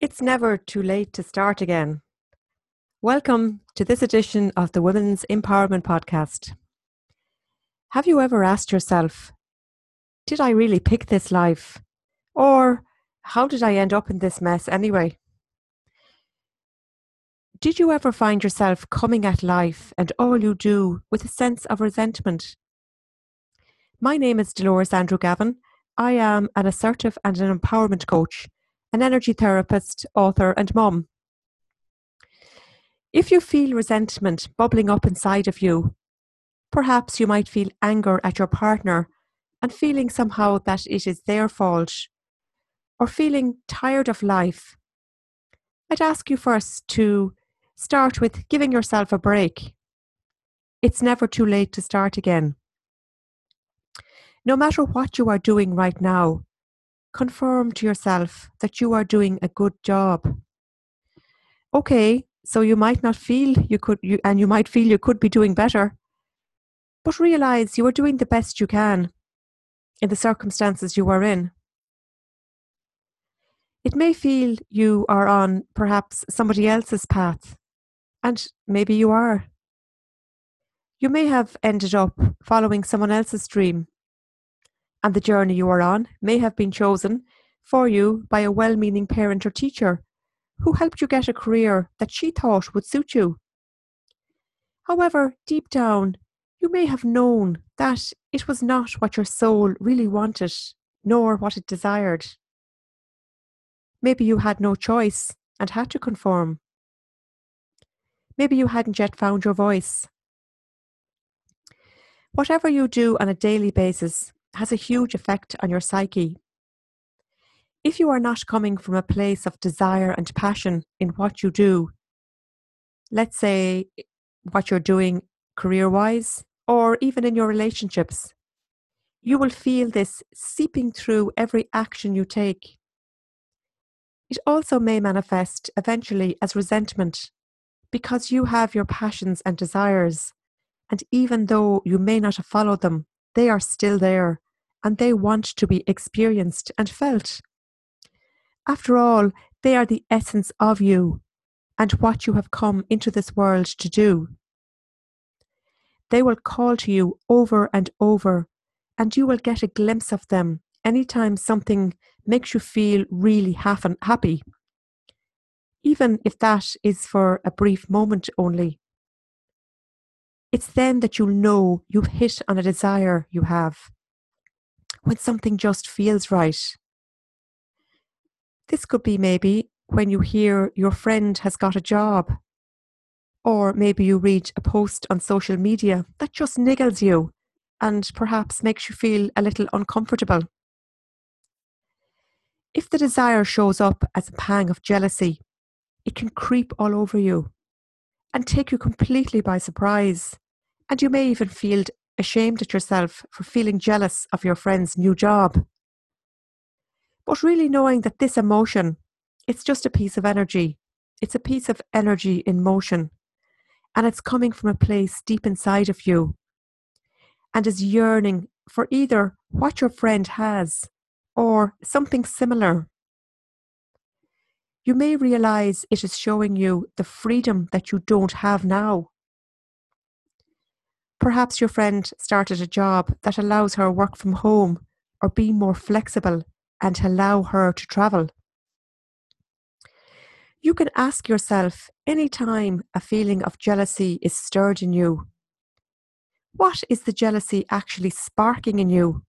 It's never too late to start again. Welcome to this edition of the Women's Empowerment Podcast. Have you ever asked yourself, did I really pick this life? Or how did I end up in this mess anyway? Did you ever find yourself coming at life and all you do with a sense of resentment? My name is Dolores Andrew Gavin. I am an assertive and an empowerment coach an energy therapist, author, and mom. If you feel resentment bubbling up inside of you, perhaps you might feel anger at your partner and feeling somehow that it is their fault, or feeling tired of life, I'd ask you first to start with giving yourself a break. It's never too late to start again. No matter what you are doing right now, confirm to yourself that you are doing a good job. Okay, so you might not feel you could, you, and you might feel you could be doing better, but realize you are doing the best you can in the circumstances you are in. It may feel you are on perhaps somebody else's path, and maybe you are. You may have ended up following someone else's dream and the journey you are on may have been chosen for you by a well meaning parent or teacher who helped you get a career that she thought would suit you. However, deep down, you may have known that it was not what your soul really wanted, nor what it desired. Maybe you had no choice and had to conform. Maybe you hadn't yet found your voice. Whatever you do on a daily basis has a huge effect on your psyche. If you are not coming from a place of desire and passion in what you do, let's say what you're doing career wise or even in your relationships, you will feel this seeping through every action you take. It also may manifest eventually as resentment because you have your passions and desires, and even though you may not have followed them, they are still there and they want to be experienced and felt. After all, they are the essence of you and what you have come into this world to do. They will call to you over and over, and you will get a glimpse of them anytime something makes you feel really happy, even if that is for a brief moment only. It's then that you'll know you've hit on a desire you have when something just feels right. This could be maybe when you hear your friend has got a job, or maybe you read a post on social media that just niggles you and perhaps makes you feel a little uncomfortable. If the desire shows up as a pang of jealousy, it can creep all over you and take you completely by surprise, and you may even feel ashamed at yourself for feeling jealous of your friend's new job. But really knowing that this emotion, it's just a piece of energy. It's a piece of energy in motion. And it's coming from a place deep inside of you and is yearning for either what your friend has or something similar. You may realize it is showing you the freedom that you don't have now. Perhaps your friend started a job that allows her work from home or be more flexible and allow her to travel. You can ask yourself any time a feeling of jealousy is stirred in you what is the jealousy actually sparking in you?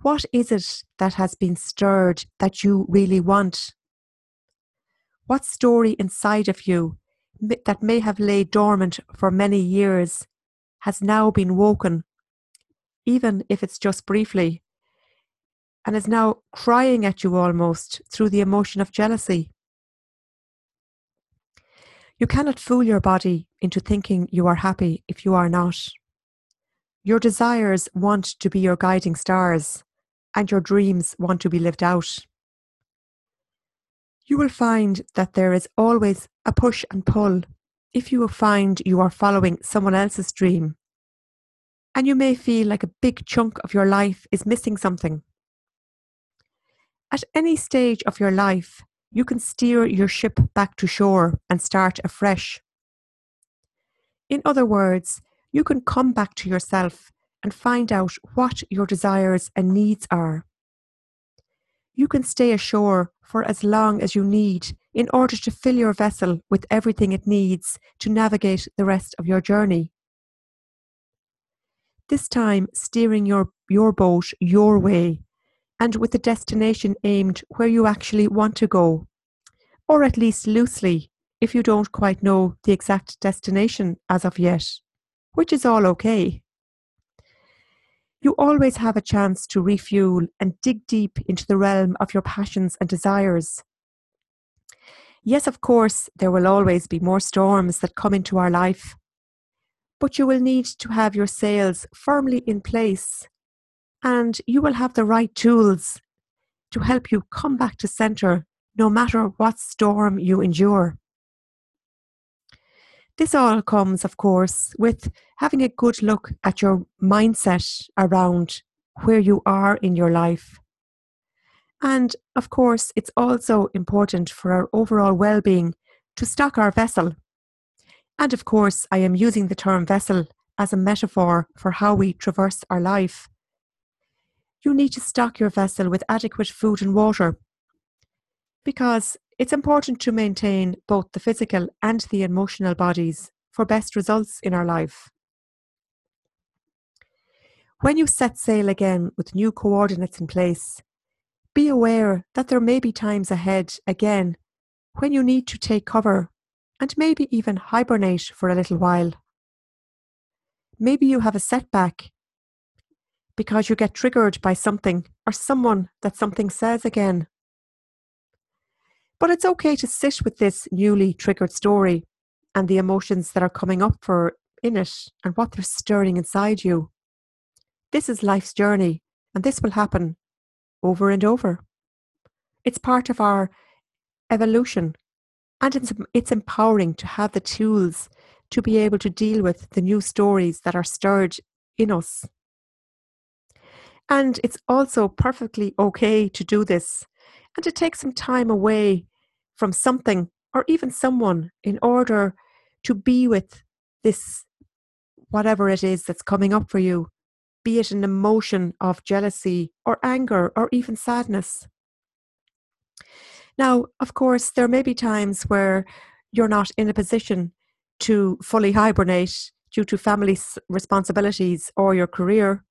What is it that has been stirred that you really want? What story inside of you that may have laid dormant for many years has now been woken, even if it's just briefly, and is now crying at you almost through the emotion of jealousy. You cannot fool your body into thinking you are happy if you are not. Your desires want to be your guiding stars, and your dreams want to be lived out. You will find that there is always a push and pull if you find you are following someone else's dream, and you may feel like a big chunk of your life is missing something. At any stage of your life, you can steer your ship back to shore and start afresh. In other words, you can come back to yourself and find out what your desires and needs are. You can stay ashore for as long as you need in order to fill your vessel with everything it needs to navigate the rest of your journey. This time, steering your, your boat your way and with the destination aimed where you actually want to go, or at least loosely if you don't quite know the exact destination as of yet, which is all okay. You always have a chance to refuel and dig deep into the realm of your passions and desires. Yes, of course, there will always be more storms that come into our life, but you will need to have your sails firmly in place and you will have the right tools to help you come back to center no matter what storm you endure. This all comes, of course, with having a good look at your mindset around where you are in your life. And of course, it's also important for our overall well being to stock our vessel. And of course, I am using the term vessel as a metaphor for how we traverse our life. You need to stock your vessel with adequate food and water because it's important to maintain both the physical and the emotional bodies for best results in our life. When you set sail again with new coordinates in place, be aware that there may be times ahead again when you need to take cover and maybe even hibernate for a little while. Maybe you have a setback because you get triggered by something or someone that something says again. But it's okay to sit with this newly triggered story and the emotions that are coming up for in it and what they're stirring inside you. This is life's journey, and this will happen over and over. It's part of our evolution, and it's, it's empowering to have the tools to be able to deal with the new stories that are stirred in us. And it's also perfectly okay to do this and to take some time away from something or even someone in order to be with this, whatever it is that's coming up for you, be it an emotion of jealousy or anger or even sadness. Now, of course, there may be times where you're not in a position to fully hibernate due to family responsibilities or your career,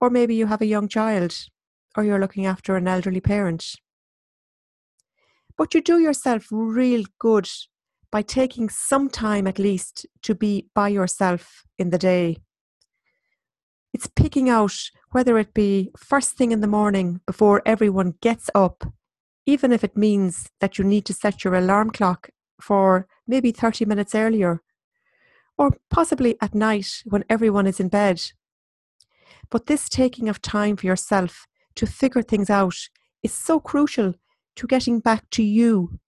or maybe you have a young child or you're looking after an elderly parent. But you do yourself real good by taking some time at least to be by yourself in the day. It's picking out whether it be first thing in the morning before everyone gets up, even if it means that you need to set your alarm clock for maybe 30 minutes earlier, or possibly at night when everyone is in bed. But this taking of time for yourself to figure things out is so crucial to getting back to you.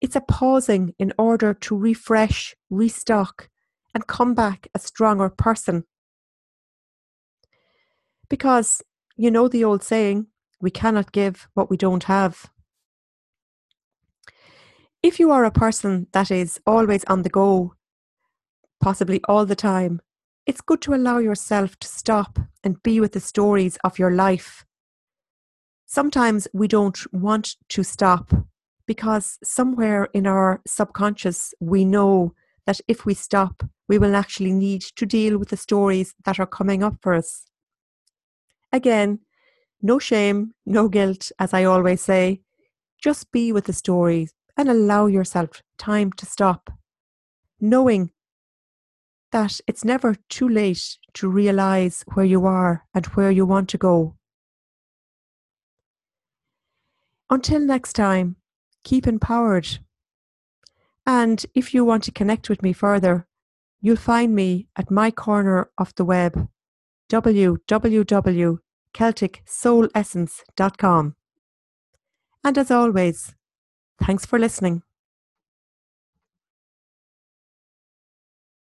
It's a pausing in order to refresh, restock, and come back a stronger person. Because you know the old saying, we cannot give what we don't have. If you are a person that is always on the go, possibly all the time, it's good to allow yourself to stop and be with the stories of your life sometimes we don't want to stop because somewhere in our subconscious we know that if we stop, we will actually need to deal with the stories that are coming up for us. Again, no shame, no guilt, as I always say. Just be with the stories and allow yourself time to stop, knowing that it's never too late to realize where you are and where you want to go. Until next time, keep empowered. And if you want to connect with me further, you'll find me at my corner of the web, www.celticsoulessence.com. And as always, thanks for listening.